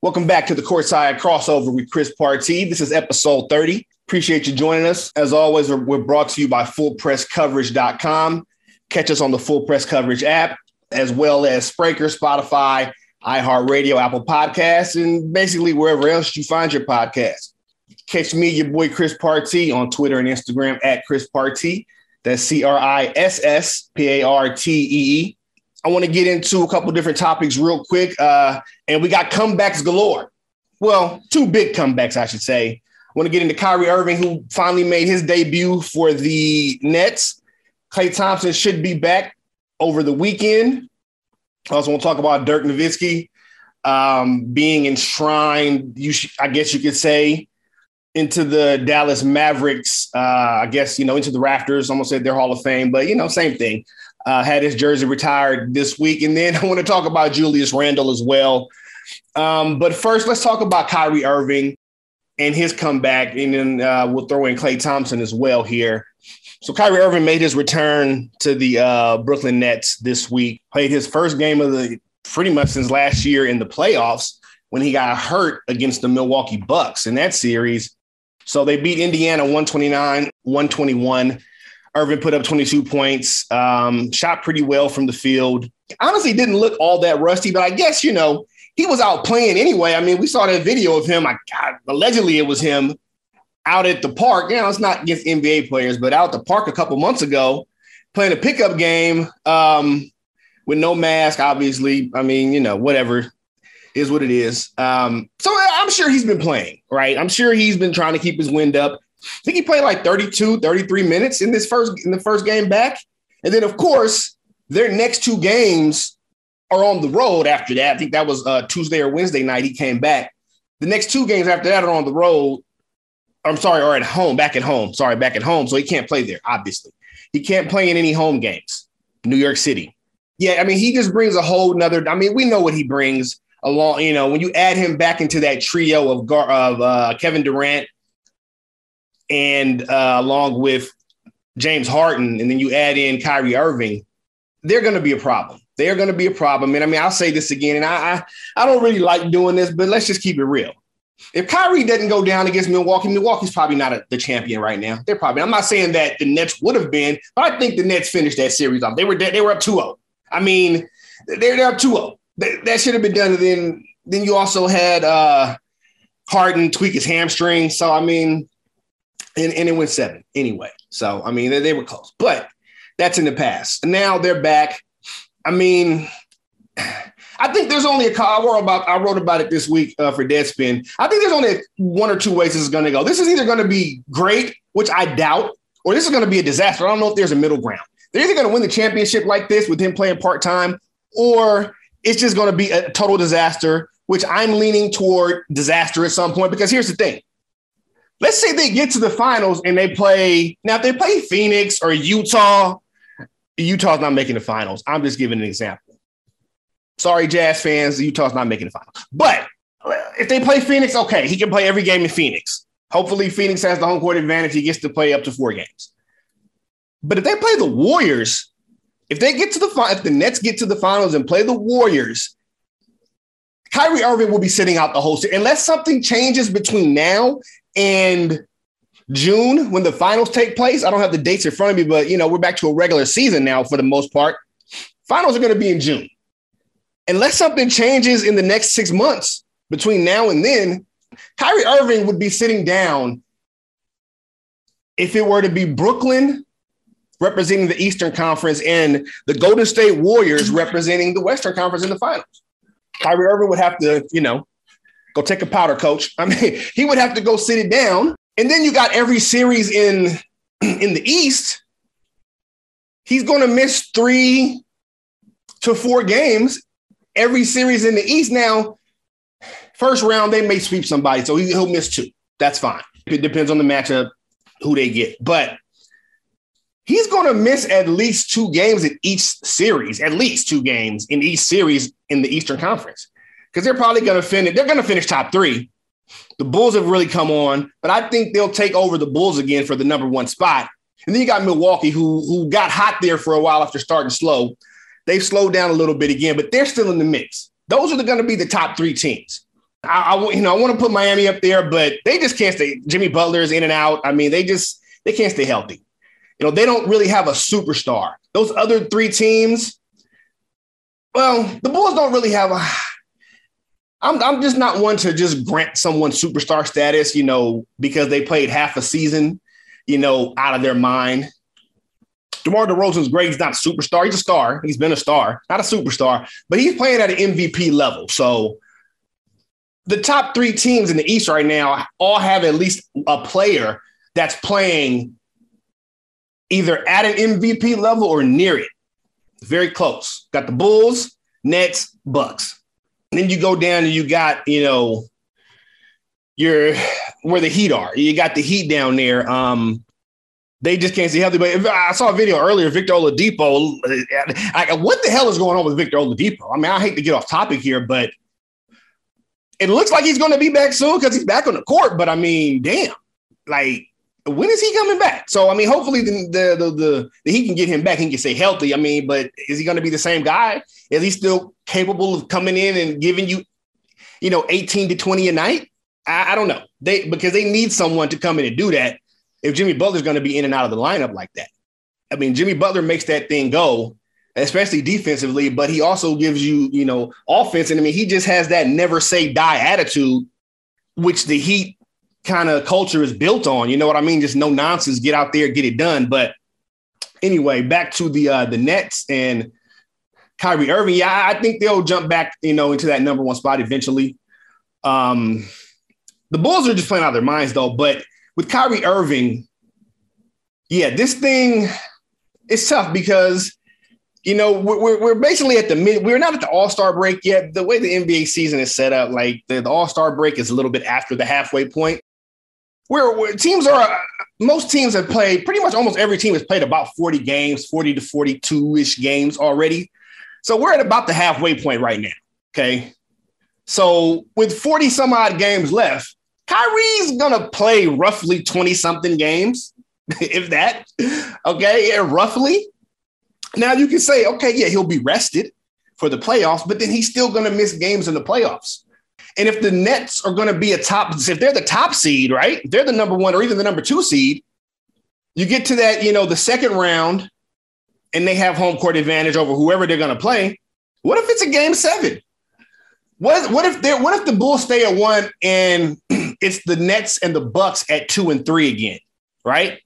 Welcome back to the Courtside Crossover with Criss Partee. This is episode 30. Appreciate you joining us. As always, we're, brought to you by FullPressCoverage.com. Catch us on the Full Press Coverage app, as well as Spreaker, Spotify, iHeartRadio, Apple Podcasts, and basically wherever else you find your podcast. Catch me, your boy Criss Partee, on Twitter and Instagram at Criss Partee. That's C R I S S P A R T E E. I want to get into a couple different topics real quick. Uh, and we got comebacks galore. Well, two big comebacks, I should say. I want to get into Kyrie Irving, who finally made his debut for the Nets. Klay Thompson should be back over the weekend. I also want to talk about Dirk Nowitzki um, being enshrined, you sh- I guess you could say, into the Dallas Mavericks. Uh, I guess, you know, into the rafters, almost said their Hall of Fame, but, you know, same thing uh, had his jersey retired this week. And then I want to talk about Julius Randle as well. Um, but first, let's talk about Kyrie Irving and his comeback. And then uh, we'll throw in Klay Thompson as well here. So Kyrie Irving made his return to the uh, Brooklyn Nets this week, played his first game of the pretty much since last year in the playoffs when he got hurt against the Milwaukee Bucks in that series. So they beat Indiana 129, 121. Irving put up 22 points, um, shot pretty well from the field. Honestly, didn't look all that rusty, but I guess, you know, he was out playing anyway. I mean, we saw that video of him. I God, allegedly it was him out at the park. You know, it's not against NBA players, but out at the park a couple months ago playing a pickup game um, with no mask, obviously. I mean, you know, whatever is what it is. Um, so I'm sure he's been playing, right? I'm sure he's been trying to keep his wind up. I think he played like 32, 33 minutes in this first in the first game back. And then of course, their next two games are on the road after that. I think that was uh, Tuesday or Wednesday night he came back. The next two games after that are on the road. I'm sorry, or at home, back at home. Sorry, back at home. So he can't play there, obviously. He can't play in any home games. New York City. Yeah, I mean, he just brings a whole nother. I mean, we know what he brings along. You know, when you add him back into that trio of of uh, Kevin Durant, and uh, along with James Harden, and then you add in Kyrie Irving, they're going to be a problem. They're going to be a problem. And I mean, I'll say this again, and I, I, I don't really like doing this, but let's just keep it real. If Kyrie doesn't go down against Milwaukee, Milwaukee's probably not a, the champion right now. They're probably. I'm not saying that the Nets would have been, but I think the Nets finished that series off. They were they were up 2-0. I mean, they're, they're up 2-0. That, that should have been done. And then then you also had uh, Harden tweak his hamstring. So I mean, and, and it went seven anyway. So I mean, they, they were close, but that's in the past. Now they're back. I mean, I think there's only a. I wrote about. I wrote about it this week uh, for Deadspin. I think there's only one or two ways this is going to go. This is either going to be great, which I doubt, or this is going to be a disaster. I don't know if there's a middle ground. They're either going to win the championship like this with him playing part time, or it's just going to be a total disaster. Which I'm leaning toward disaster at some point because here's the thing: let's say they get to the finals and they play now if they play Phoenix or Utah, Utah's not making the finals. I'm just giving an example. Sorry, Jazz fans, Utah's not making the finals. But if they play Phoenix, okay, he can play every game in Phoenix. Hopefully, Phoenix has the home court advantage. He gets to play up to four games. But if they play the Warriors, if they get to the if the Nets get to the finals and play the Warriors, Kyrie Irving will be sitting out the whole season unless something changes between now and June when the finals take place. I don't have the dates in front of me, but you know, we're back to a regular season now for the most part. Finals are going to be in June. Unless something changes in the next six months between now and then, Kyrie Irving would be sitting down if it were to be Brooklyn representing the Eastern Conference and the Golden State Warriors representing the Western Conference in the finals. Kyrie Irving would have to, you know, Go take a powder, coach. I mean, he would have to go sit it down. And then you got every series in in the East. He's going to miss three to four games every series in the East. Now, first round, they may sweep somebody, so he'll miss two. That's fine. It depends on the matchup, who they get. But he's going to miss at least two games in each series, at least two games in each series in the Eastern Conference because they're probably going to finish. They're going to finish top three. The Bulls have really come on, but I think they'll take over the Bulls again for the number one spot. And then you got Milwaukee, who who got hot there for a while after starting slow. They've slowed down a little bit again, but they're still in the mix. Those are going to be the top three teams. I, I you know I want to put Miami up there, but they just can't stay. Jimmy Butler is in and out. I mean, they just they can't stay healthy. You know, they don't really have a superstar. Those other three teams, well, the Bulls don't really have a. I'm I'm just not one to just grant someone superstar status, you know, because they played half a season, you know, out of their mind. DeMar DeRozan's great. He's not a superstar. He's a star. He's been a star, not a superstar, but he's playing at an MVP level. So the top three teams in the East right now all have at least a player that's playing either at an MVP level or near it. Very close. Got the Bulls, Nets, Bucks. And then you go down and you got, you know, your where the Heat are. You got the Heat down there. Um, they just can't see healthy. But I saw a video earlier, Victor Oladipo. I, what the hell is going on with Victor Oladipo? I mean, I hate to get off topic here, but it looks like he's going to be back soon because he's back on the court. But I mean, damn, like when is he coming back? So I mean, hopefully the the the, the, the he can get him back. He can stay healthy. I mean, but is he going to be the same guy? Is he still capable of coming in and giving you, you know, eighteen to twenty a night? I, I don't know. They because they need someone to come in and do that. If Jimmy Butler's going to be in and out of the lineup like that, I mean, Jimmy Butler makes that thing go, especially defensively. But he also gives you, you know, offense. And I mean, he just has that never say die attitude, which the Heat kind of culture is built on. You know what I mean? Just no nonsense, get out there, get it done. But anyway, back to the uh, the Nets and Kyrie Irving. Yeah, I think they'll jump back, you know, into that number one spot eventually. Um, the Bulls are just playing out their minds though. But with Kyrie Irving, yeah, this thing is tough because you know, we're, we're basically at the mid, we're not at the All Star break yet. The way the NBA season is set up, like the, the All Star break is a little bit after the halfway point where, teams are most teams have played pretty much almost every team has played about 40 games 40 to 42 ish games already. So we're at about the halfway point right now okay? So with 40 some odd games left Kyrie's gonna play roughly 20 something games if that okay? Yeah, roughly. Now you can say okay yeah he'll be rested for the playoffs but then he's still gonna miss games in the playoffs and if the Nets are going to be a top, if they're the top seed, right? They're the number one or even the number two seed, you get to that, you know, the second round and they have home court advantage over whoever they're going to play. What if it's a game seven? What, what if they're what if the Bulls stay at one and it's the Nets and the Bucks at two and three again, right?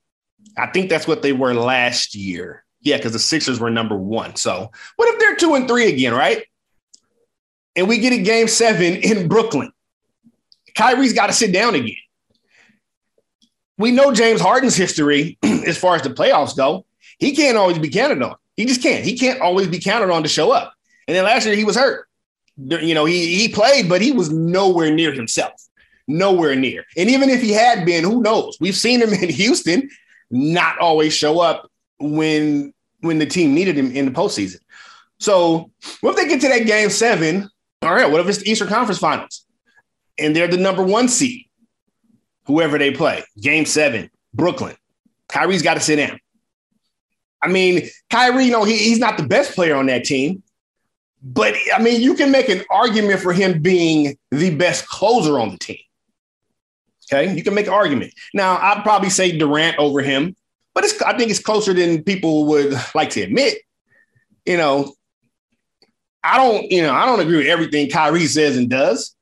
I think that's what they were last year. Yeah, because the Sixers were number one. So what if they're two and three again, right? And we get a game seven in Brooklyn. Kyrie's got to sit down again. We know James Harden's history as far as the playoffs go. He can't always be counted on. He just can't. He can't always be counted on to show up. And then last year he was hurt. You know, he he played, but he was nowhere near himself. Nowhere near. And even if he had been, who knows? We've seen him in Houston not always show up when when the team needed him in the postseason. So what if they get to that game seven all right, what if it's the Eastern Conference Finals and they're the number one seed, whoever they play, game seven, Brooklyn? Kyrie's got to sit down. I mean, Kyrie, you know, he, he's not the best player on that team, but I mean, you can make an argument for him being the best closer on the team. Okay, you can make an argument. Now, I'd probably say Durant over him, but I think it's closer than people would like to admit. You know, I don't, you know, I don't agree with everything Kyrie says and does.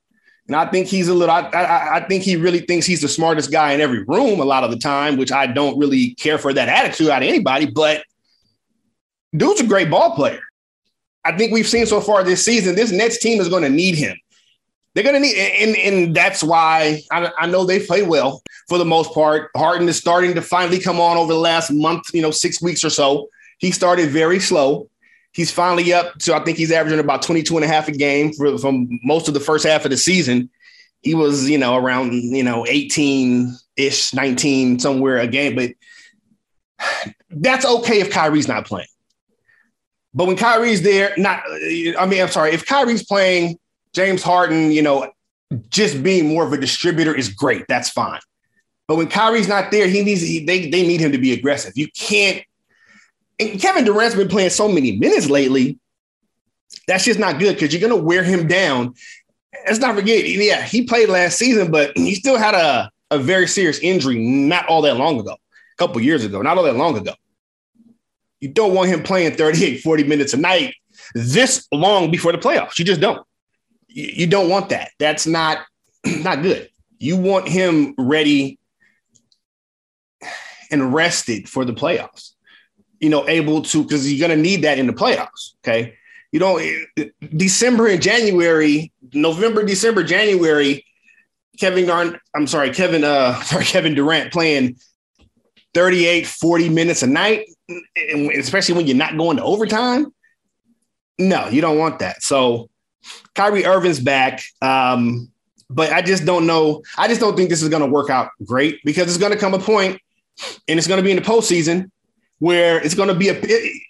And I think he's a little, I, I, I, think he really thinks he's the smartest guy in every room a lot of the time, which I don't really care for that attitude out of anybody. But dude's a great ball player. I think we've seen so far this season, this Nets team is going to need him. They're going to need, and, and that's why I, I know they play well for the most part. Harden is starting to finally come on over the last month, you know, six weeks or so. He started very slow. He's finally up. to, I think he's averaging about 22 and a half a game for, from most of the first half of the season. He was, you know, around, you know, 18 ish, 19 somewhere a game. But that's okay if Kyrie's not playing. But when Kyrie's there, not, I mean, I'm sorry, if Kyrie's playing, James Harden, you know, just being more of a distributor is great. That's fine. But when Kyrie's not there, he needs he, they they need him to be aggressive. You can't and Kevin Durant's been playing so many minutes lately. That's just not good because you're to wear him down. let's not forget, yeah, he played last season, but he still had a, a very serious injury not all that long ago, a couple years ago, not all that long ago. You don't want him playing 38, 40 minutes a night this long before the playoffs. You just don't. You, you don't want that. That's not not good. You want him ready and rested for the playoffs. You know, able to because you're to need that in the playoffs. Okay, you know, December and January, November, December, January, Kevin Garn, I'm sorry, Kevin, uh, sorry, Kevin Durant playing 38, 40 minutes a night, especially when you're not going to overtime. No, you don't want that. So Kyrie Irving's back. Um, but I just don't know. I just don't think this is going to work out great because it's going to come a point, and it's going to be in the postseason where it's going to be a. It,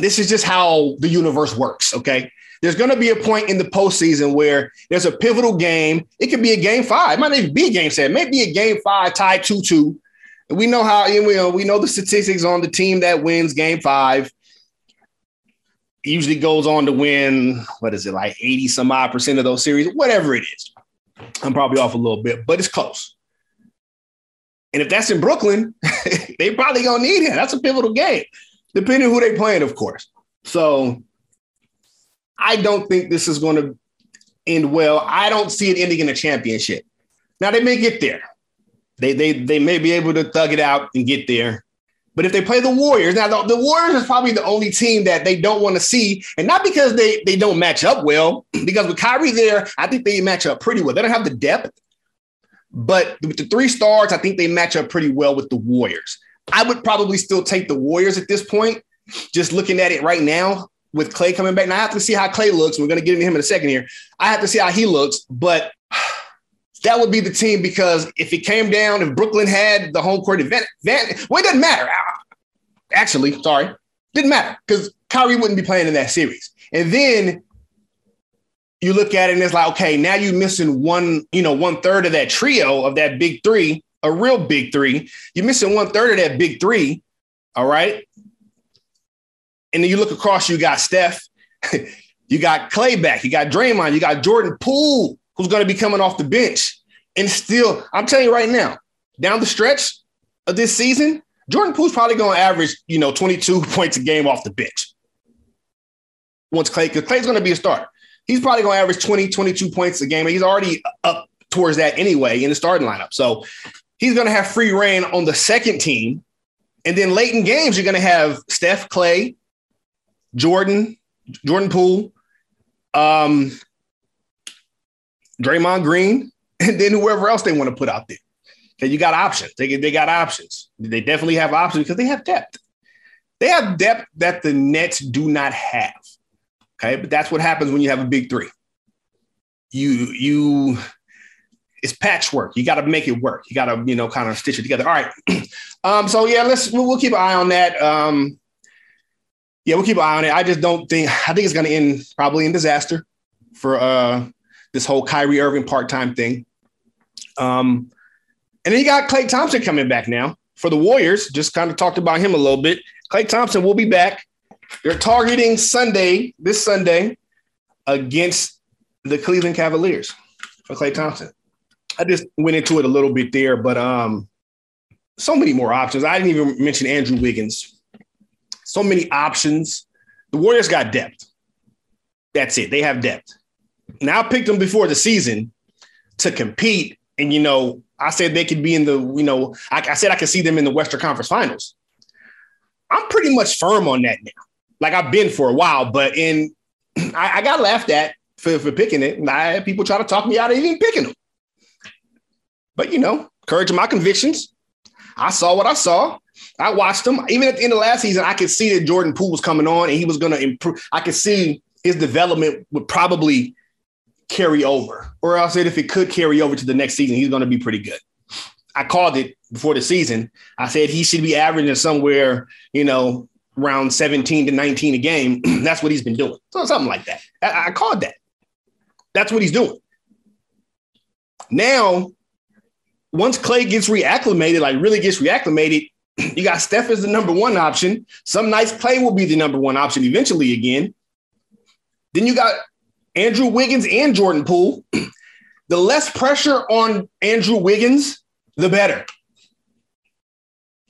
this is just how the universe works. Okay. There's going to be a point in the postseason where there's a pivotal game. It could be a game five. It might not even be a game seven. Maybe a game five tied 2 2. We know how, you know, we know the statistics on the team that wins game five usually goes on to win, what is it, like 80 some odd percent of those series, whatever it is. I'm probably off a little bit, but it's close. And if that's in Brooklyn, they probably gonna need him. That's a pivotal game, depending who they playing, of course. So I don't think this is to end well. I don't see it ending in a championship. Now they may get there. They they they may be able to thug it out and get there. But if they play the Warriors, now the, the, Warriors is probably the only team that they don't want to see, and not because they they don't match up well, because with Kyrie there, I think they match up pretty well. They don't have the depth, but with the three stars, I think they match up pretty well with the Warriors. I would probably still take the Warriors at this point. Just looking at it right now, with Klay coming back, now I have to see how Klay looks. We're going to get into him in a second here. I have to see how he looks, but that would be the team because if it came down, if Brooklyn had the home court advantage, well, it doesn't matter. Actually, sorry, didn't matter because Kyrie wouldn't be playing in that series. And then you look at it and it's like, okay, now you're missing one, you know, one third of that trio of that big three, a real big three. You're missing one third of that big three. All right. And then you look across, you got Steph, you got Klay back, you got Draymond, you got Jordan Poole who's going to be coming off the bench. And still, I'm telling you right now, down the stretch of this season, Jordan Poole's probably going to average, you know, 22 points a game off the bench. Once Klay, because Klay's going to be a starter. He's probably going to average 20, 22 points a game. He's already up towards that anyway in the starting lineup. So he's going to have free reign on the second team. And then late in games, you're going to have Steph Klay, Jordan, Jordan Poole, um, Draymond Green, and then whoever else they want to put out there. Okay, you got options. They, they got options. They definitely have options because they have depth. They have depth that the Nets do not have. Okay, but that's what happens when you have a big three. You you it's patchwork. You got to make it work. You got to you know kind of stitch it together. All right. um. So yeah, let's we'll, we'll keep an eye on that. Um. Yeah, we'll keep an eye on it. I just don't think I think it's going to end probably in disaster for uh this whole Kyrie Irving part time thing. Um, and then you got Klay Thompson coming back now for the Warriors. Just kind of talked about him a little bit. Klay Thompson will be back. They're targeting Sunday, this Sunday, against the Cleveland Cavaliers for Klay Thompson. I just went into it a little bit there, but um, so many more options. I didn't even mention Andrew Wiggins. So many options. The Warriors got depth. That's it. They have depth. Now I picked them before the season to compete, and you know, I said they could be in the, you know, I, I said I could see them in the Western Conference Finals. I'm pretty much firm on that now. Like I've been for a while, but in I, I got laughed at for, for picking it. And I had people try to talk me out of even picking them. But you know, courage of my convictions. I saw what I saw. I watched them. Even at the end of last season, I could see that Jordan Poole was coming on and he was going to improve. I could see his development would probably carry over, or I else if it could carry over to the next season, he's going to be pretty good. I called it before the season. I said he should be averaging somewhere, you know, around 17 to 19 a game. That's what he's been doing. So something like that. I, I called that. That's what he's doing. Now, once Klay gets reacclimated, like really gets reacclimated, you got Steph as the number one option. Some nights Klay will be the number one option eventually again. Then you got Andrew Wiggins and Jordan Poole, the less pressure on Andrew Wiggins, the better.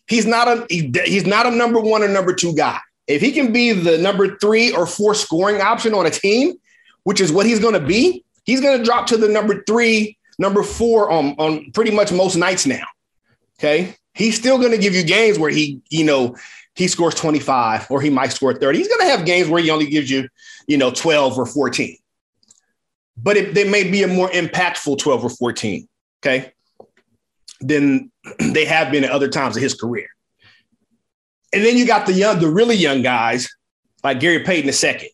He's not a he's not a number one or number two guy. If he can be the number three or four scoring option on a team, which is what he's going to be, he's going to drop to the number three, number four on, on pretty much most nights now. Okay. He's still going to give you games where he, you know, he scores 25 or he might score 30. He's going to have games where he only gives you, you know, 12 or 14. But it, they may be a more impactful 12 or 14. Okay. Than they have been at other times of his career. And then you got the young, the really young guys like Gary Payton II.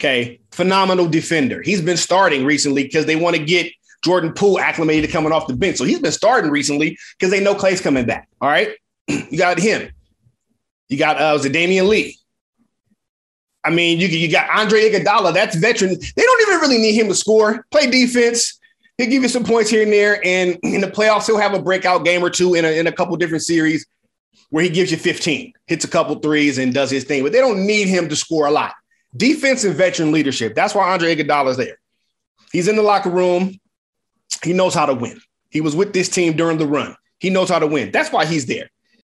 Okay. Phenomenal defender. He's been starting recently because they want to get Jordan Poole acclimated to coming off the bench. So he's been starting recently because they know Klay's coming back. All right. you got him. You got uh was it Damion Lee? I mean, you, you got Andre Iguodala. That's veteran. They don't even really need him to score. Play defense. He'll give you some points here and there. And in the playoffs, he'll have a breakout game or two in a, in a couple different series where he gives you 15, hits a couple threes, and does his thing. But they don't need him to score a lot. Defense and veteran leadership. That's why Andre Iguodala is there. He's in the locker room. He knows how to win. He was with this team during the run. He knows how to win. That's why he's there.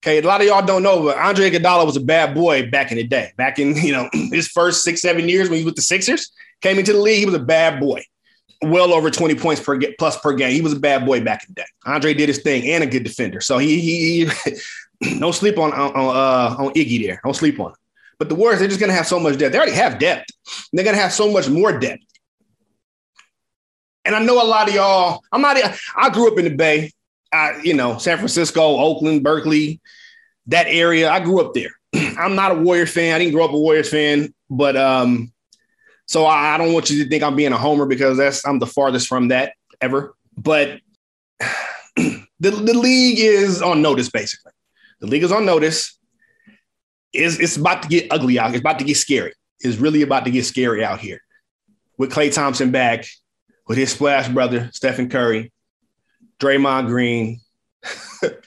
Okay, a lot of y'all don't know, but Andre Iguodala was a bad boy back in the day. Back in you know his first six, seven years when he was with the Sixers, came into the league, he was a bad boy. Well over 20 points per get plus per game. He was a bad boy back in the day. Andre did his thing and a good defender. So he he, he don't sleep on on uh, on Iggy there. Don't sleep on him. But the Warriors, they're just gonna have so much depth. They already have depth. They're gonna have so much more depth. And I know a lot of y'all. I'm not. I grew up in the Bay. I, you know, San Francisco, Oakland, Berkeley, that area. I grew up there. I'm not a Warriors fan. I didn't grow up a Warriors fan, but um, so I, I don't want you to think I'm being a homer because that's I'm the farthest from that ever. But the, the league is on notice, basically. The league is on notice. Is it's about to get ugly out. It's about to get scary. It's really about to get scary out here. With Klay Thompson back, with his splash brother, Stephen Curry, Draymond Green,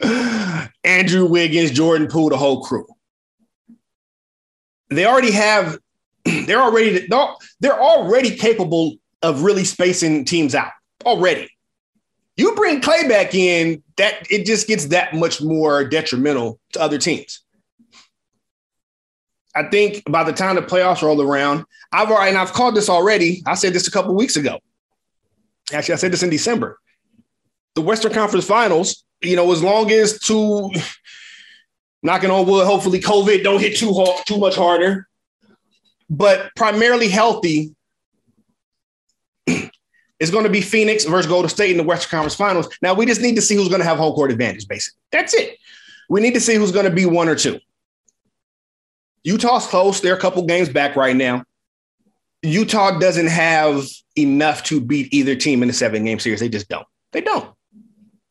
Andrew Wiggins, Jordan Poole, the whole crew. They already have, they're already, they're already capable of really spacing teams out already. You bring Klay back in, that it just gets that much more detrimental to other teams. I think by the time the playoffs roll around, I've already, and I've called this already. I said this a couple weeks ago. Actually, I said this in December. The Western Conference Finals, you know, as long as two knocking on wood, hopefully COVID don't hit too hard, too much harder, but primarily healthy. It's going to be Phoenix versus Golden State in the Western Conference Finals. Now we just need to see who's going to have home court advantage. Basically, that's it. We need to see who's going to be one or two. Utah's close; they're a couple games back right now. Utah doesn't have enough to beat either team in the seven game series. They just don't. They don't.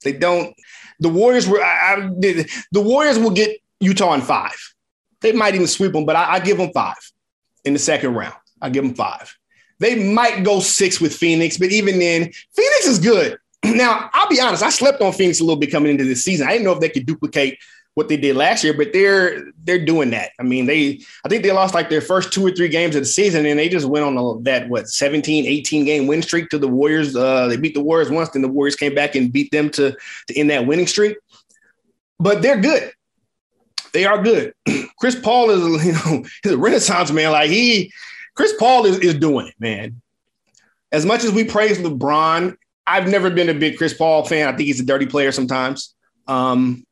They don't. The Warriors were. I, I, the Warriors will get Utah in five. They might even sweep them, but I, I give them five in the second round. I give them five. They might go six with Phoenix, but even then, Phoenix is good. Now, I'll be honest. I slept on Phoenix a little bit coming into this season. I didn't know if they could duplicate what they did last year, but they're they're doing that. I mean, they I think they lost like their first two or three games of the season and they just went on a, that what 17, 18 game win streak to the Warriors. Uh, they beat the Warriors once, then the Warriors came back and beat them to to end that winning streak. But they're good. They are good. Chris Paul is you know he's a renaissance man. Like he Chris Paul is, is doing it, man. As much as we praise LeBron, I've never been a big Chris Paul fan. I think he's a dirty player sometimes. Um,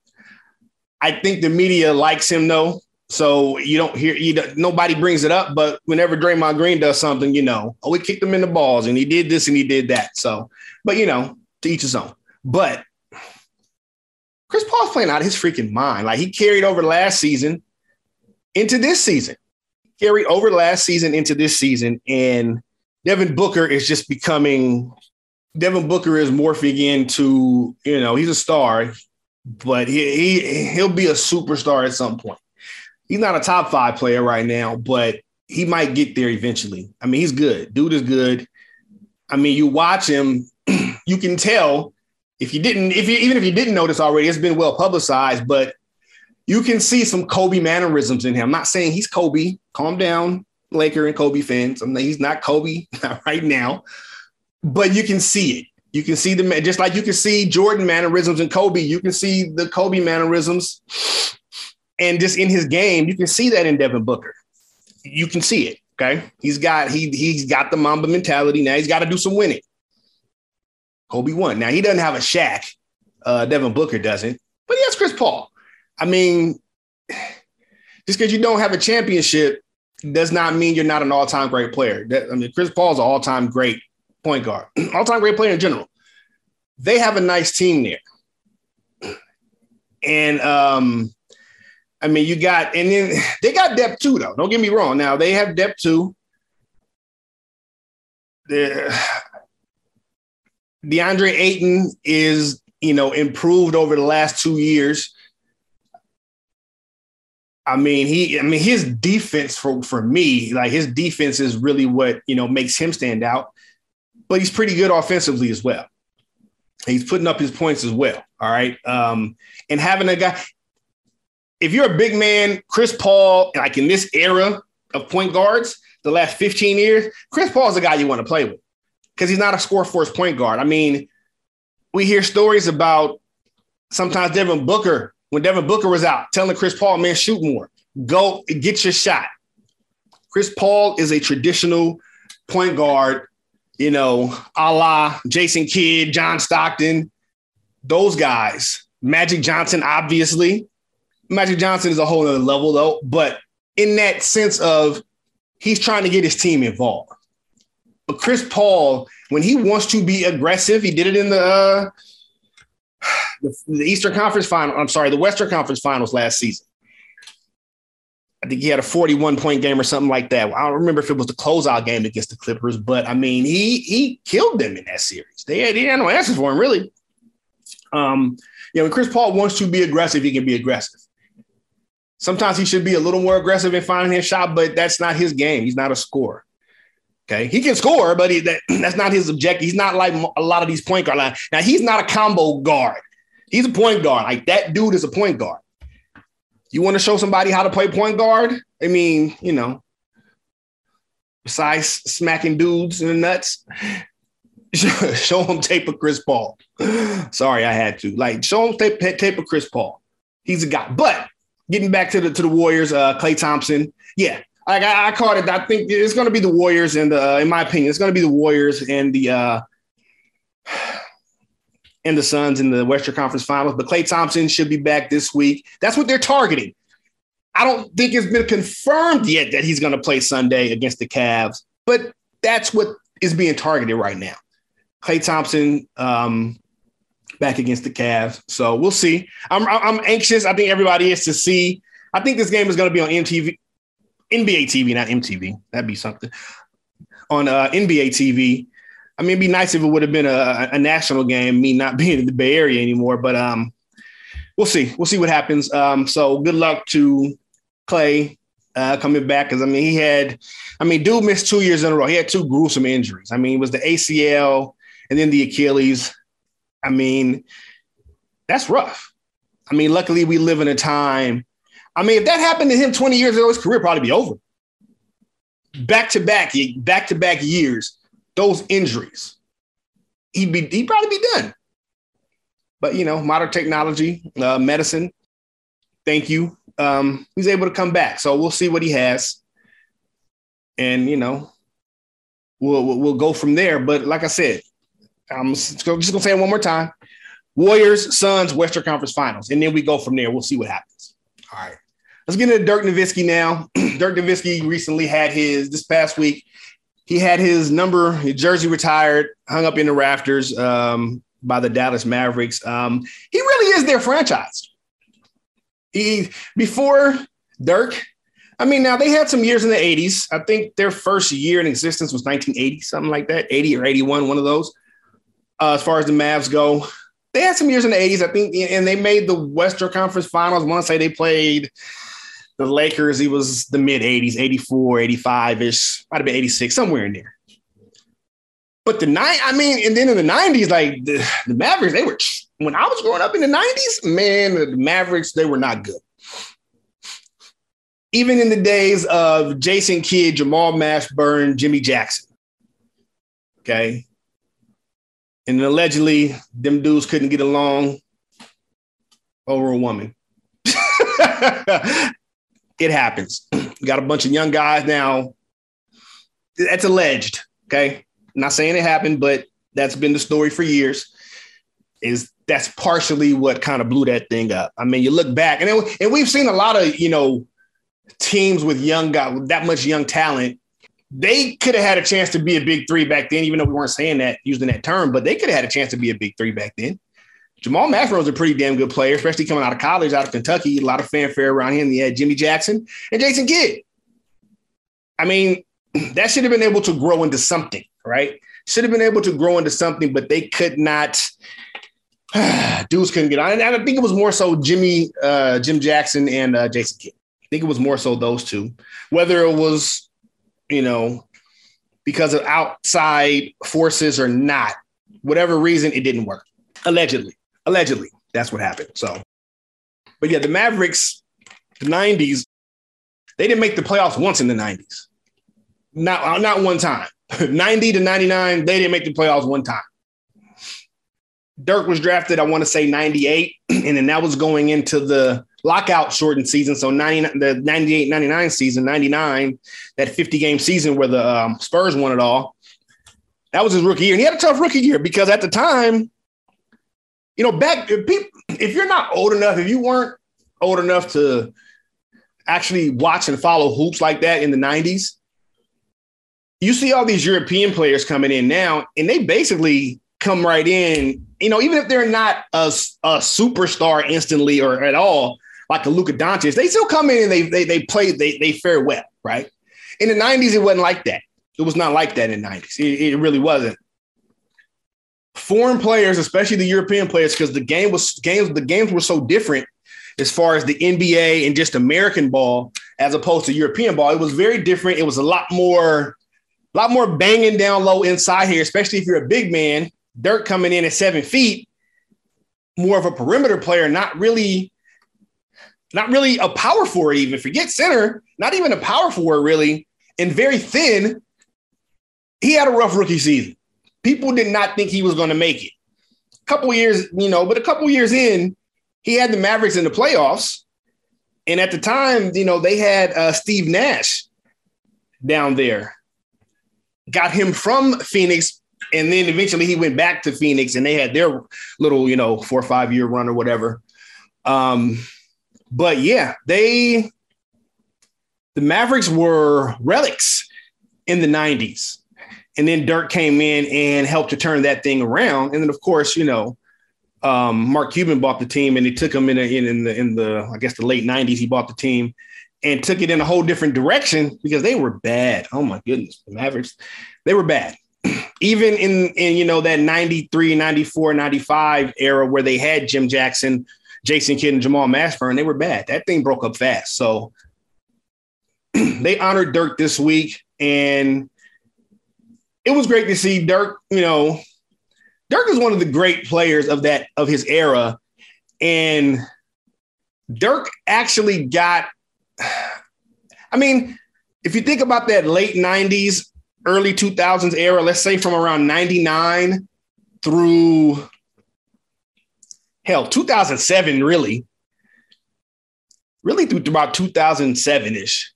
I think the media likes him though. So you don't hear you don't, nobody brings it up, but whenever Draymond Green does something, you know, oh, we kicked him in the balls and he did this and he did that. So, but you know, to each his own. But Chris Paul's playing out his freaking mind. Like he carried over last season into this season, carried over last season into this season, and Devin Booker is just becoming. Devin Booker is morphing into, you know, he's a star but he, he he'll be a superstar at some point. He's not a top five player right now, but he might get there eventually. I mean, he's good. Dude is good. I mean, you watch him, you can tell if you didn't, if you even if you didn't notice already, it's been well publicized, but you can see some Kobe mannerisms in him. I'm not saying he's Kobe. Calm down. Laker and Kobe fans. I mean, he's not Kobe right now, but you can see it. You can see the man, just like you can see Jordan mannerisms and Kobe. You can see the Kobe mannerisms, and just in his game, you can see that in Devin Booker. You can see it. Okay, he's got he he's got the Mamba mentality. Now he's got to do some winning. Kobe won. Now he doesn't have a Shaq. Uh, Devin Booker doesn't, but he has Chris Paul. I mean, just because you don't have a championship does not mean you're not an all-time great player. That, I mean, Chris Paul's an all-time great point guard, all-time great player in general. They have a nice team there, and um, I mean, you got, and then they got depth too, though. Don't get me wrong. Now they have depth too. The DeAndre Ayton is, you know, improved over the last two years. I mean, he, I mean, his defense for for me, like his defense is really what you know makes him stand out. But he's pretty good offensively as well. He's putting up his points as well. All right, um, and having a guy, if you're a big man, Chris Paul, like in this era of point guards, the last 15 years, Chris Paul is the guy you want to play with because he's not a score force point guard. I mean, we hear stories about sometimes Devin Booker when Devin Booker was out, telling Chris Paul, man, shoot more, go get your shot. Chris Paul is a traditional point guard, you know, a la Jason Kidd, John Stockton, those guys. Magic Johnson, obviously. Magic Johnson is a whole other level, though, but in that sense of he's trying to get his team involved. But Chris Paul, when he wants to be aggressive, he did it in the uh, the, Eastern Conference final. I'm sorry, the Western Conference finals last season. I think he had a 41 point game or something like that. I don't remember if it was the closeout game against the Clippers, but I mean, he he killed them in that series. They had, they had no answers for him, really. Um, you know, when Chris Paul wants to be aggressive, he can be aggressive. Sometimes he should be a little more aggressive in finding his shot, but that's not his game. He's not a scorer. Okay, he can score, but he, that, that's not his objective. He's not like a lot of these point guard. Now he's not a combo guard. He's a point guard. Like that dude is a point guard. You want to show somebody how to play point guard? I mean, you know, besides smacking dudes in the nuts, show him tape of Chris Paul. Sorry, I had to. Like, show him tape, tape of Chris Paul. He's a guy. But getting back to the to the Warriors, uh, Klay Thompson. Yeah, like I, I called it. I think it's going to be the Warriors, and uh, in my opinion, it's going to be the Warriors and the uh, and the Suns in the Western Conference Finals. But Klay Thompson should be back this week. That's what they're targeting. I don't think it's been confirmed yet that he's going to play Sunday against the Cavs, but that's what is being targeted right now. Klay Thompson um, back against the Cavs. So we'll see. I'm, I'm anxious. I think everybody is to see. I think this game is going to be on MTV, NBA TV, not MTV. That'd be something. On uh, NBA TV. I mean, it'd be nice if it would have been a, a, national game, me not being in the Bay Area anymore, but um, we'll see. We'll see what happens. Um, so good luck to Klay uh, coming back because I mean, he had, I mean, dude missed two years in a row. He had two gruesome injuries. I mean, it was the ACL and then the Achilles. I mean, that's rough. I mean, luckily we live in a time. I mean, if that happened to him 20 years ago, his career probably be over. Back to back, back to back years those injuries, he'd be he'd probably be done. But you know, modern technology, uh, medicine. Thank you. Um, he's able to come back, so we'll see what he has, and you know, we'll we'll go from there. But like I said, I'm just gonna say it one more time: Warriors, Suns, Western Conference Finals, and then we go from there. We'll see what happens. All right. Let's get into Dirk Nowitzki now. Dirk Nowitzki recently had his this past week he had his number, his jersey retired, hung up in the rafters um, by the Dallas Mavericks. Um, he really is their franchise. He before Dirk. I mean, now they had some years in the 80s. I think their first year in existence was 1980, something like that, 80 or 81, one of those. Uh, as far as the Mavs go, they had some years in the 80s, I think, and they made the Western Conference Finals. I want to say they played the Lakers, he was the mid 80s, 84, 85 ish, might have been 86, somewhere in there. But the night, I mean, and then in the 90s, like the, the, Mavericks, they were, when I was growing up in the 90s, man, the Mavericks, they were not good. even in the days of Jason Kidd, Jamal Mashburn, Jimmy Jackson. Okay. And allegedly, them dudes couldn't get along over a woman. it happens. Got a bunch of young guys now. That's alleged. Okay. Not saying it happened, but that's been the story for years. Is that's partially what kind of blew that thing up. I mean, you look back and it, and we've seen a lot of, you know, teams with young guys, with that much young talent, they could have had a chance to be a big three back then, even though we weren't saying that using that term, but they could have had a chance to be a big three back then. Jamal was a pretty damn good player, especially coming out of college, out of Kentucky. A lot of fanfare around him. He had Jimmy Jackson and Jason Kidd. I mean, that should have been able to grow into something, right? Should have been able to grow into something, but they could not. Dudes couldn't get on. And I think it was more so Jimmy, uh, Jim Jackson, and uh, Jason Kidd I think it was more so those two. Whether it was, you know, because of outside forces or not, whatever reason, it didn't work. Allegedly. Allegedly. That's what happened. So, but yeah, the Mavericks, the 90s, they didn't make the playoffs once in the 90s. Not, not one time. 90 to 99, they didn't make the playoffs one time. Dirk was drafted, I want to say 98, and then that was going into the lockout shortened season. So 90, the 98 99 season, 99, that 50 game season where the um, Spurs won it all. That was his rookie year. And he had a tough rookie year because at the time, you know, back if people, if you're not old enough, if you weren't old enough to actually watch and follow hoops like that in the 90s, you see all these European players coming in now, and they basically come right in. You know, even if they're not a, a superstar instantly or at all, like a Luka Doncic, they still come in and they they they play they they fare well, right? In the '90s, it wasn't like that. It was not like that in the '90s. It, it really wasn't. Foreign players, especially the European players, because the game was games the games were so different as far as the NBA and just American ball as opposed to European ball. It was very different. It was a lot more, a lot more banging down low inside here, especially if you're a big man. Dirk coming in at seven feet, more of a perimeter player, not really not really a power forward, even forget center, not even a power forward, really, and very thin. He had a rough rookie season. People did not think he was going to make it. A couple years, you know, but a couple years in, he had the Mavericks in the playoffs. And at the time, you know, they had uh, Steve Nash down there, got him from Phoenix. And then eventually he went back to Phoenix and they had their little, you know, four or five year run or whatever. Um, but yeah, they the Mavericks were relics in the 90s. And then Dirk came in and helped to turn that thing around. And then of course, you know, um, Mark Cuban bought the team and he took them in, a, in, in the in the I guess the late 90s. He bought the team and took it in a whole different direction because they were bad. Oh my goodness, the Mavericks, they were bad. Even in in you know that 93, 94, 95 era where they had Jim Jackson, Jason Kidd and Jamal Mashburn, they were bad. That thing broke up fast. So they honored Dirk this week, and it was great to see Dirk. You know, Dirk is one of the great players of that of his era, and Dirk actually got. I mean, if you think about that late '90s, early 2000s era, let's say from around '99 through hell, 2007, really, really through about 2007 ish.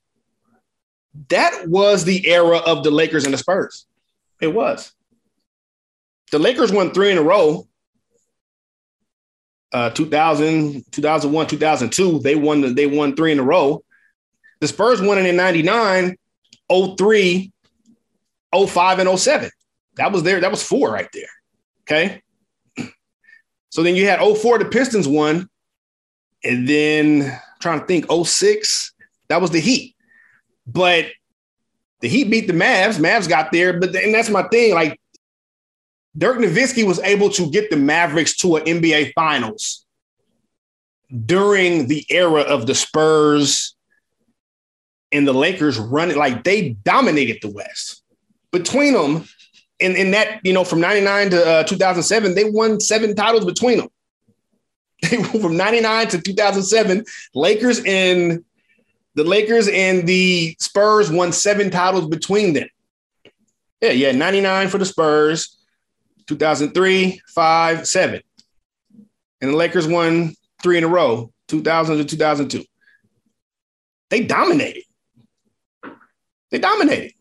That was the era of the Lakers and the Spurs. It was. The Lakers won three in a row. Uh, 2000, 2001, 2002, they won the, they won three in a row. The Spurs won it in 99, 03, 05, and 07. That was there. That was four right there. Okay. So then you had 04, the Pistons won. And then I'm trying to think, 06, that was the Heat. But the Heat beat the Mavs. Mavs got there. But and that's my thing. Like Dirk Nowitzki was able to get the Mavericks to an NBA Finals during the era of the Spurs and the Lakers running like they dominated the West. Between them, in, in that, you know, from 99 to uh, 2007, they won seven titles between them. They from 99 to 2007, Lakers and The Lakers and the Spurs won seven titles between them. Yeah, yeah, 99 for the Spurs, 2003, 5, 7. And the Lakers won three in a row, 2000 to 2002. They dominated. They dominated.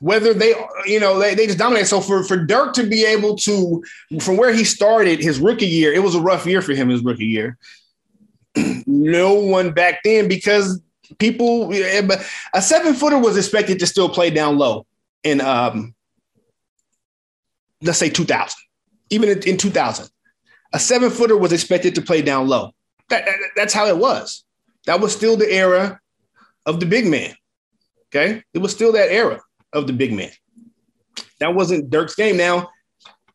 Whether they, you know, they, they just dominated. So for, for Dirk to be able to, from where he started his rookie year, it was a rough year for him his rookie year. no one back then because people, a seven footer was expected to still play down low in, um, let's say 2000, even in, in 2000. A seven footer was expected to play down low. That, that, that's how it was. That was still the era of the big man. Okay. It was still that era of the big man. That wasn't Dirk's game. Now,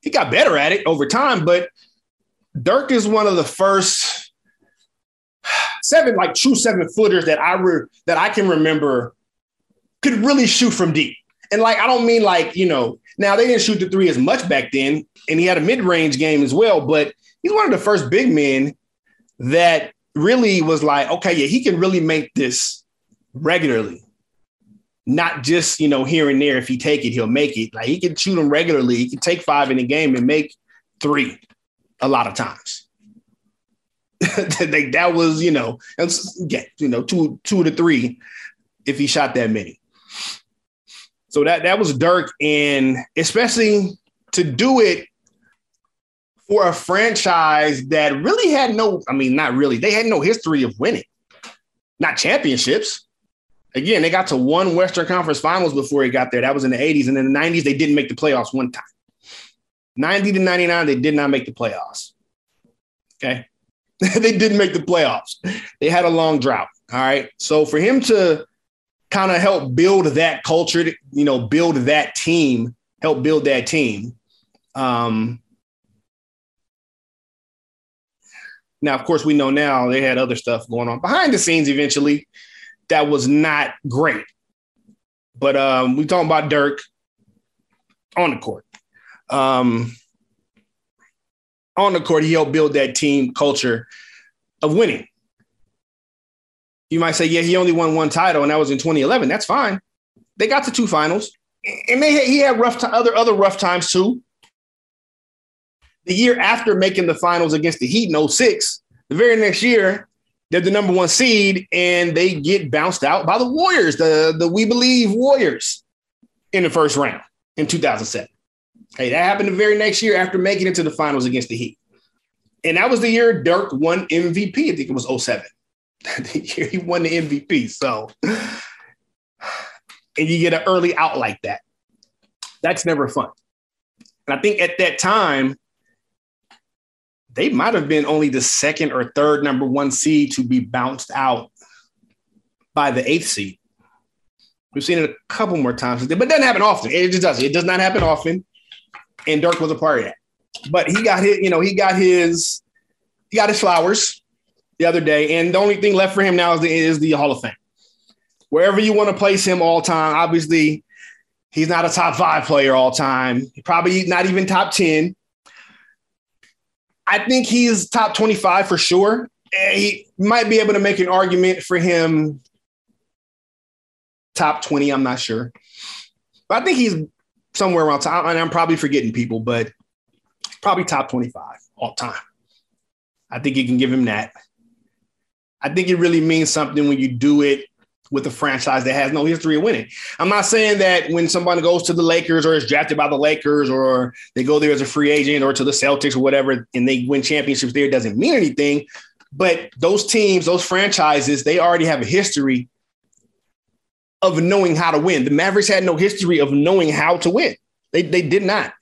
he got better at it over time, but Dirk is one of the first seven, like true seven footers that I re- that I can remember could really shoot from deep. And like, I don't mean like, you know, now they didn't shoot the three as much back then, and he had a mid-range game as well, but he's one of the first big men that really was like, okay, yeah, he can really make this regularly. Not just, you know, here and there. If he take it, he'll make it. Like he can shoot them regularly. He can take five in a game and make three a lot of times. that, that was, you know, yeah, you know, two, two to three if he shot that many. So that that was Dirk, and especially to do it for a franchise that really had no, I mean, not really, they had no history of winning, not championships. Again, they got to one Western Conference Finals before he got there. That was in the 80s. And in the 90s, they didn't make the playoffs one time. 90 to 99, they did not make the playoffs. Okay. they didn't make the playoffs. They had a long drought. All right. So for him to kind of help build that culture, you know, build that team, help build that team. Um, Now, of course, we know now they had other stuff going on behind the scenes eventually that was not great. But um, we talking about Dirk on the court. Um, on the court, he helped build that team culture of winning. You might say, yeah, he only won one title, and that was in 2011. That's fine. They got to two finals, and they he had rough t- other other rough times too the year after making the finals against the Heat in 06, the very next year, they're the number one seed and they get bounced out by the Warriors, the, the We Believe Warriors in the first round in 2007. Hey, that happened the very next year after making it to the finals against the Heat. And that was the year Dirk won MVP. I think it was 07. the year he won the MVP. So, and you get an early out like that. That's never fun. And I think at that time, they might have been only the second or third number one seed to be bounced out by the eighth seed. We've seen it a couple more times, but it doesn't happen often. It just does. It does not happen often. And Dirk was a part of that. But he got his, you know, he got his, he got his flowers the other day. And the only thing left for him now is the, is the Hall of Fame. Wherever you want to place him all time, obviously, he's not a top five player all time. Probably not even top 10 I think he's top 25 for sure. He might be able to make an argument for him top 20. I'm not sure. But I think he's somewhere around top. And I'm probably forgetting people, but probably top 25 all time. I think you can give him that. I think it really means something when you do it with a franchise that has no history of winning. I'm not saying that when somebody goes to the Lakers or is drafted by the Lakers or they go there as a free agent or to the Celtics or whatever and they win championships there doesn't mean anything. But those teams, those franchises, they already have a history of knowing how to win. The Mavericks had no history of knowing how to win. They, they did not.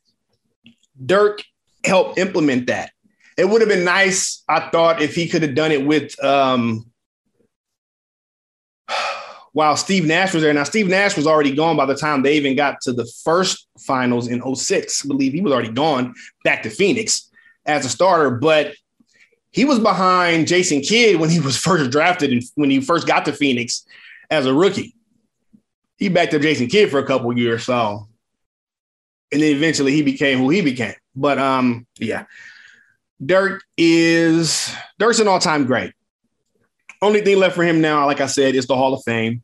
Dirk helped implement that. It would have been nice, I thought, if he could have done it with um, while Steve Nash was there. Now, Steve Nash was already gone by the time they even got to the first finals in 06. I believe he was already gone back to Phoenix as a starter, but he was behind Jason Kidd when he was first drafted and when he first got to Phoenix as a rookie. He backed up Jason Kidd for a couple years, so and then eventually he became who he became. But um, yeah, Dirk is Dirk's an all-time great. only thing left for him now, like I said, is the Hall of Fame.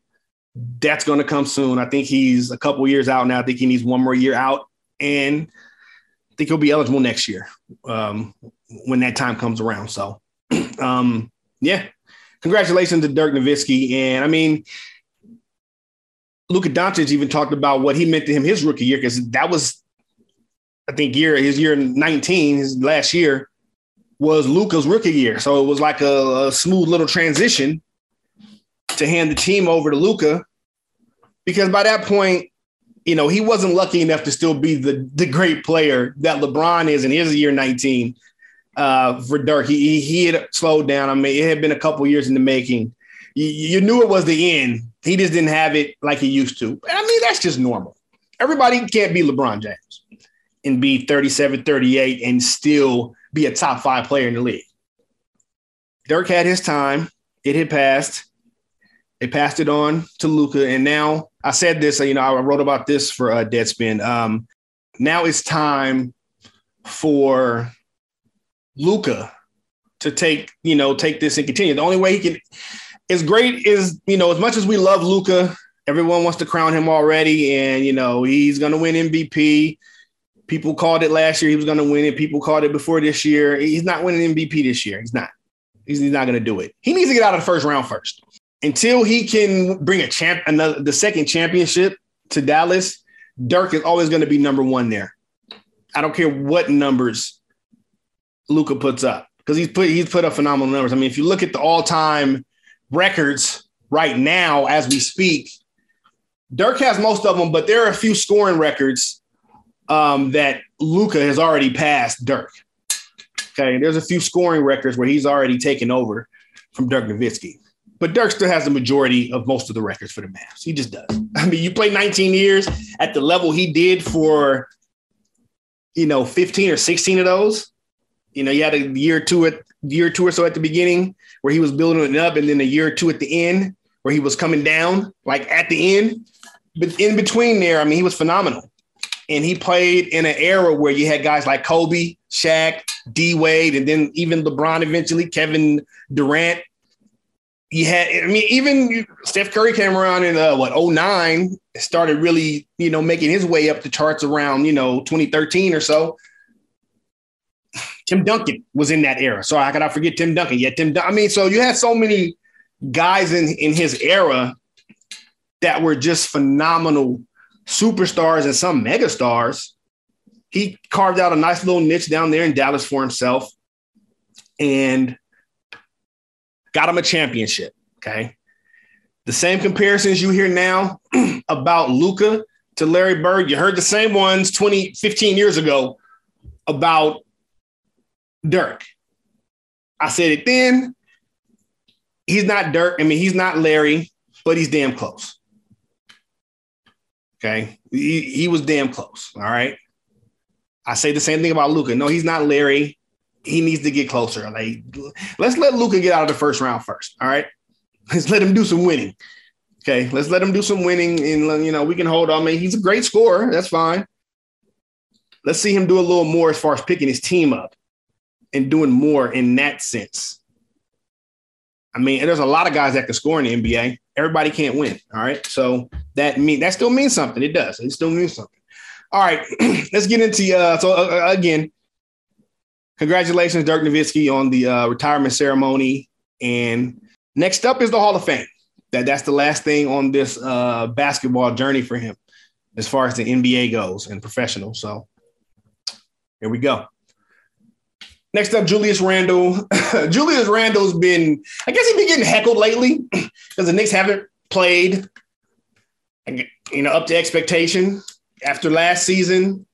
That's going to come soon. I think he's a couple years out now. I think he needs one more year out, and I think he'll be eligible next year um, when that time comes around. So, um, yeah, congratulations to Dirk Nowitzki. And I mean, Luka Doncic even talked about what he meant to him his rookie year because that was, I think, year his year 19, his last year was Luka's rookie year. So it was like a, a smooth little transition to hand the team over to Luka because by that point, you know, he wasn't lucky enough to still be the, the great player that LeBron is in his year 19 uh, for Dirk. He, he had slowed down. I mean, it had been a couple years in the making. You, you, knew it was the end. He just didn't have it like he used to. I mean, that's just normal. Everybody can't be LeBron James and be 37, 38 and still be a top five player in the league. Dirk had his time. It had passed. They passed it on to Luka. And now I said this, you know, I wrote about this for uh, Deadspin. Um, now it's time for Luka to take, you know, take this and continue. The only way he can is great as you know, as much as we love Luka, everyone wants to crown him already, and you know, he's gonna win MVP. People called it last year, he was gonna win it. People called it before this year. He's not winning MVP this year. He's not. He's, he's not gonna do it. He needs to get out of the first round first. Until he can bring a champ another the second championship to Dallas, Dirk is always going to be number one there. I don't care what numbers Luka puts up because he's put he's put up phenomenal numbers. I mean, if you look at the all-time records right now as we speak, Dirk has most of them, but there are a few scoring records um, that Luka has already passed Dirk. Okay, there's a few scoring records where he's already taken over from Dirk Nowitzki. But Dirk still has the majority of most of the records for the Mavs. He just does. I mean, you play 19 years at the level he did for, you know, 15 or 16 of those. You know, you had a year or two at year two or so at the beginning where he was building it up, and then a year or two at the end where he was coming down, like at the end. But in between there, I mean, he was phenomenal. And he played in an era where you had guys like Kobe, Shaq, D Wade, and then even LeBron eventually, Kevin Durant. You had, I mean, even Steph Curry came around in uh, what 09, started really, you know, making his way up the charts around, you know, 2013 or so. Tim Duncan was in that era. So I forget Tim Duncan? Yeah, Tim. Dun- I mean, so you had so many guys in in his era that were just phenomenal superstars and some megastars. He carved out a nice little niche down there in Dallas for himself and got him a championship. Okay. The same comparisons you hear now about Luka to Larry Bird, you heard the same ones 20, 15 years ago about Dirk. I said it then. He's not Dirk. I mean, he's not Larry, but he's damn close. Okay. He, he was damn close. All right. I say the same thing about Luka. No, he's not Larry. He needs to get closer. Like, let's let Luka get out of the first round first. All right. Let's let him do some winning. Okay. Let's let him do some winning. And, you know, we can hold on. I mean, he's a great scorer. That's fine. Let's see him do a little more as far as picking his team up and doing more in that sense. I mean, there's a lot of guys that can score in the NBA. Everybody can't win. All right. So that mean that still means something. It does. It still means something. All right. Let's get into uh so uh, uh, again, congratulations, Dirk Nowitzki, on the uh, retirement ceremony. And next up is the Hall of Fame. That that's the last thing on this uh basketball journey for him as far as the NBA goes and professional. So here we go. Next up, Julius Randle. Julius Randle's been, I guess he's been getting heckled lately because the Knicks haven't played, you know, up to expectation after last season.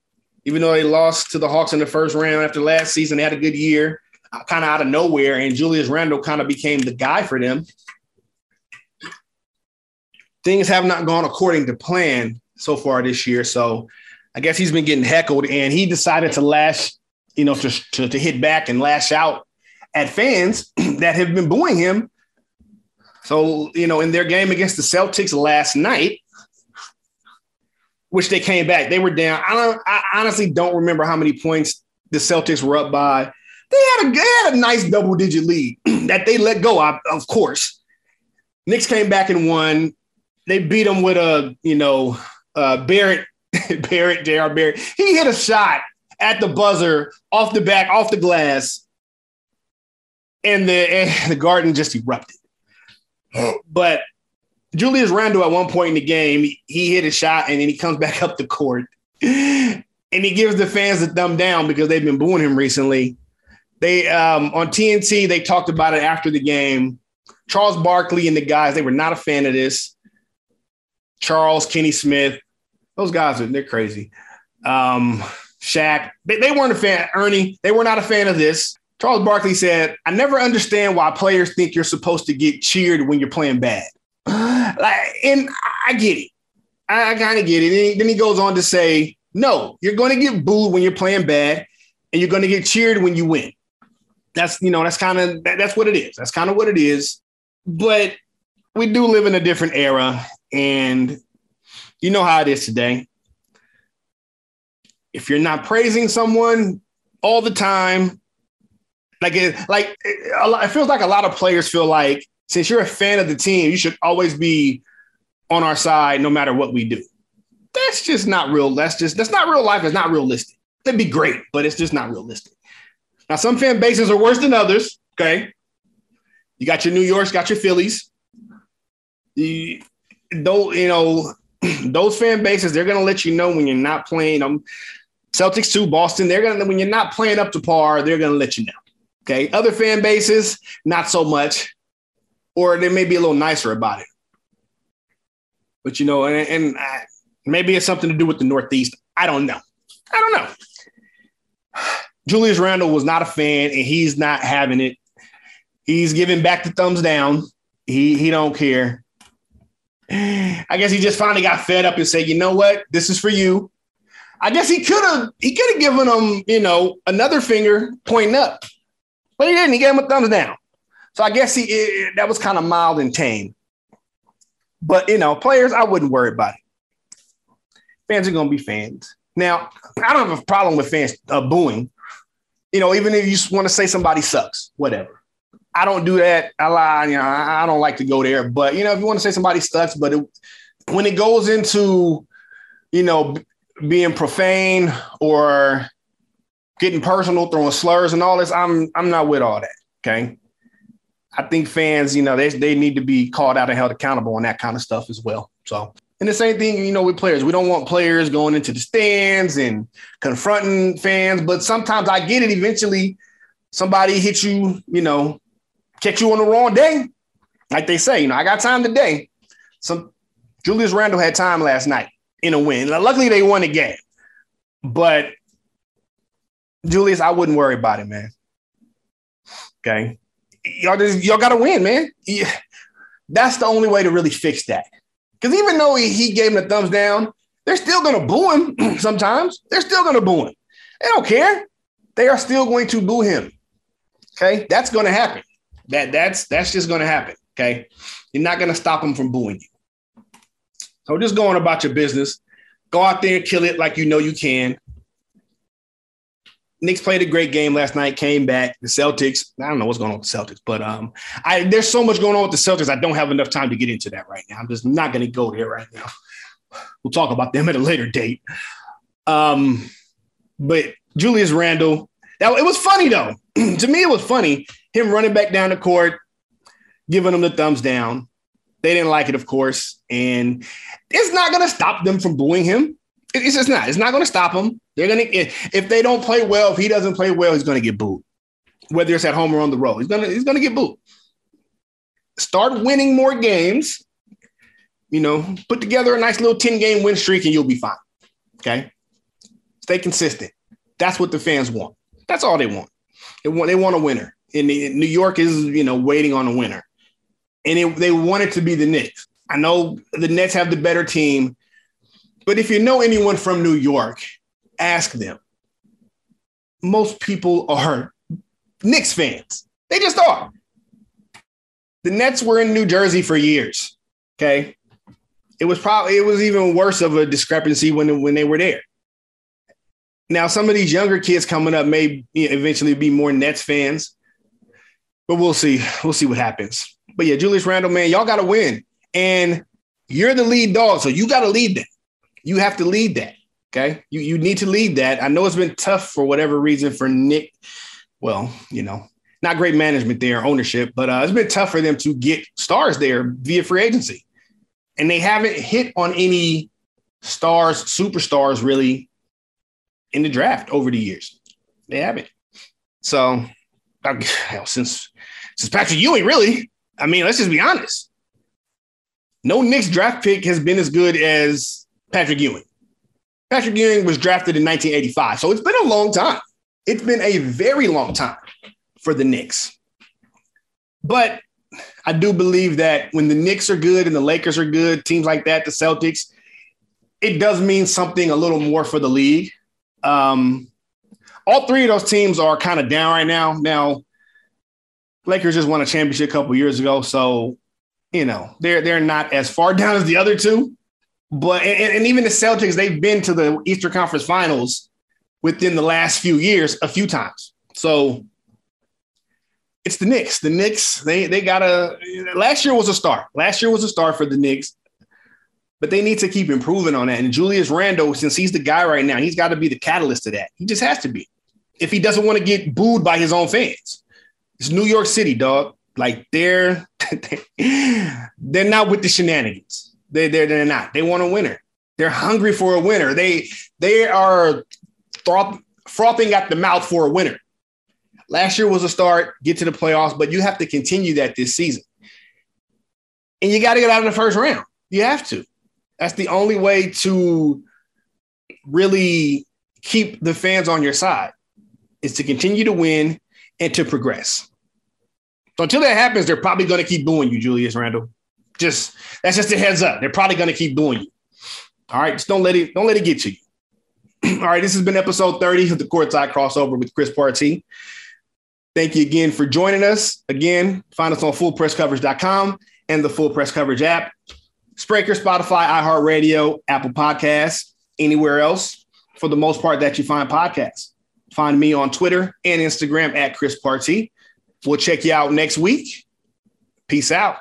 Even though they lost to the Hawks in the first round after last season, they had a good year, uh, kind of out of nowhere, and Julius Randle kind of became the guy for them. Things have not gone according to plan so far this year, so I guess he's been getting heckled, and he decided to lash you know, to, to, to hit back and lash out at fans that have been booing him. So, you know, in their game against the Celtics last night, which they came back, they were down. I don't I honestly don't remember how many points the Celtics were up by, They had a, they had a nice double digit lead that they let go of, of course. Knicks came back and won. They beat them with a, you know, uh, Barrett, Barrett, J.R. Barrett. He hit a shot at the buzzer off the back, off the glass, and the, and the garden just erupted. But Julius Randle, at one point in the game, he hit a shot and then he comes back up the court and he gives the fans a thumb down because they've been booing him recently. They um, on TNT they talked about it after the game. Charles Barkley and the guys they were not a fan of this. Charles, Kenny Smith, those guys are they're crazy. Um, Shaq, they, they weren't a fan. Ernie, they were not a fan of this. Charles Barkley said, "I never understand why players think you're supposed to get cheered when you're playing bad." like, and I get it. I, I kind of get it. then he goes on to say, "No, you're going to get booed when you're playing bad, and you're going to get cheered when you win." That's you know that's kind of that, that's what it is. That's kind of what it is. But we do live in a different era, and you know how it is today. If you're not praising someone all the time, like it, like it, it feels like a lot of players feel like since you're a fan of the team, you should always be on our side no matter what we do. That's just not real. That's just that's not real life. It's not realistic. That'd be great, but it's just not realistic. Now, some fan bases are worse than others. Okay. You got your New York's, got your Phillies. The, though, you know, those fan bases, they're to let you know when you're not playing them. Celtics too, Boston, they're to, when you're not playing up to par, they're to let you know. Okay. Other fan bases, not so much, or they may be a little nicer about it. But, you know, and, and uh, maybe it's something to do with the Northeast. I don't know. I don't know. Julius Randle was not a fan, and he's not having it. He's giving back the thumbs down. He he don't care. I guess he just finally got fed up and said, "You know what? This is for you." I guess he could have he could have given him, you know, another finger pointing up, but he didn't. He gave him a thumbs down. So I guess he it, that was kind of mild and tame. But you know, players, I wouldn't worry about it. Fans are gonna be fans. Now, I don't have a problem with fans uh, booing you know, even if you want to say somebody sucks, whatever. I don't do that. I lie, you know, I don't like to go there. But you know, if you want to say somebody sucks, but it, when it goes into, you know, being profane or getting personal, throwing slurs and all this, I'm I'm not with all that. Okay. I think fans, you know, they they need to be called out and held accountable on that kind of stuff as well. So and the same thing, you know, with players. We don't want players going into the stands and confronting fans, but sometimes I get it. Eventually, somebody hits you, you know, catch you on the wrong day. Like they say, you know, I got time today. Some Julius Randle had time last night in a win. Luckily, they won the game. But Julius, I wouldn't worry about it, man. Okay. Y'all just, y'all gotta win, man. Yeah. That's the only way to really fix that. Because even though he, he gave him the thumbs down, they're still going to boo him sometimes. They're still going to boo him. They don't care. They are still going to boo him. Okay. That's going to happen. That that's that's just going to happen. Okay. You're not going to stop them from booing you. So just going about your business. Go out there and kill it like you know you can. Knicks played a great game last night, came back. The Celtics, I don't know what's going on with the Celtics, but um, I there's so much going on with the Celtics. I don't have enough time to get into that right now. I'm just not going to go there right now. We'll talk about them at a later date. Um, but Julius Randle, that it was funny though. to me, it was funny him running back down the court, giving them the thumbs down. They didn't like it, of course, and it's not going to stop them from booing him. It's just not. It's not going to stop them. They're going to if they don't play well, if he doesn't play well, he's going to get booed. Whether it's at home or on the road, he's going to he's going to get booed. Start winning more games. You know, put together a nice little 10 game win streak and you'll be fine. Okay? Stay consistent. That's what the fans want. That's all they want. They want they want a winner. And New York is, you know, waiting on a winner. And it, they want it to be the Knicks. I know the Nets have the better team, but if you know anyone from New York, ask them. Most people are Knicks fans. They just are. The Nets were in New Jersey for years. Okay. It was probably it was even worse of a discrepancy when, when they were there. Now, some of these younger kids coming up may eventually be more Nets fans, but we'll see. We'll see what happens. But yeah, Julius Randle, man, y'all got to win. And you're the lead dog, so you got to lead that. You have to lead that. Okay. You, you need to lead that. I know it's been tough for whatever reason for Nick. Well, you know, not great management there, ownership, but uh, it's been tough for them to get stars there via free agency. And they haven't hit on any stars, superstars really in the draft over the years. They haven't. So hell, since since Patrick Ewing, really, I mean, let's just be honest. No Knicks draft pick has been as good as Patrick Ewing. Patrick Ewing was drafted in 1985. So it's been a long time. It's been a very long time for the Knicks. But I do believe that when the Knicks are good and the Lakers are good, teams like that, the Celtics, it does mean something a little more for the league. Um, all three of those teams are kind of down right now. Now, Lakers just won a championship a couple years ago, so you know they're they're not as far down as the other two. But and, and even the Celtics, they've been to the Eastern Conference Finals within the last few years a few times. So it's the Knicks. The Knicks, they they got a last year was a star. Last year was a star for the Knicks, but they need to keep improving on that. And Julius Randle, since he's the guy right now, he's got to be the catalyst to that. He just has to be. If he doesn't want to get booed by his own fans. It's New York City, dog. Like they're they're not with the shenanigans. They they're, they're not. They want a winner. They're hungry for a winner. They they are froth, frothing at the mouth for a winner. Last year was a start, get to the playoffs, but you have to continue that this season. And you got to get out in the first round. You have to. That's the only way to really keep the fans on your side is to continue to win and to progress. So until that happens, they're probably going to keep booing you, Julius Randle. Just that's just a heads up. They're probably going to keep booing you. All right, just don't let it don't let it get to you. All right, this has been episode 30 of the Courtside Crossover with Criss Partee. Thank you again for joining us. Again, find us on fullpresscoverage.com and the Full Press Coverage app, Spreaker, Spotify, iHeartRadio, Apple Podcasts, anywhere else for the most part that you find podcasts. Find me on Twitter and Instagram at Criss Partee. We'll check you out next week. Peace out.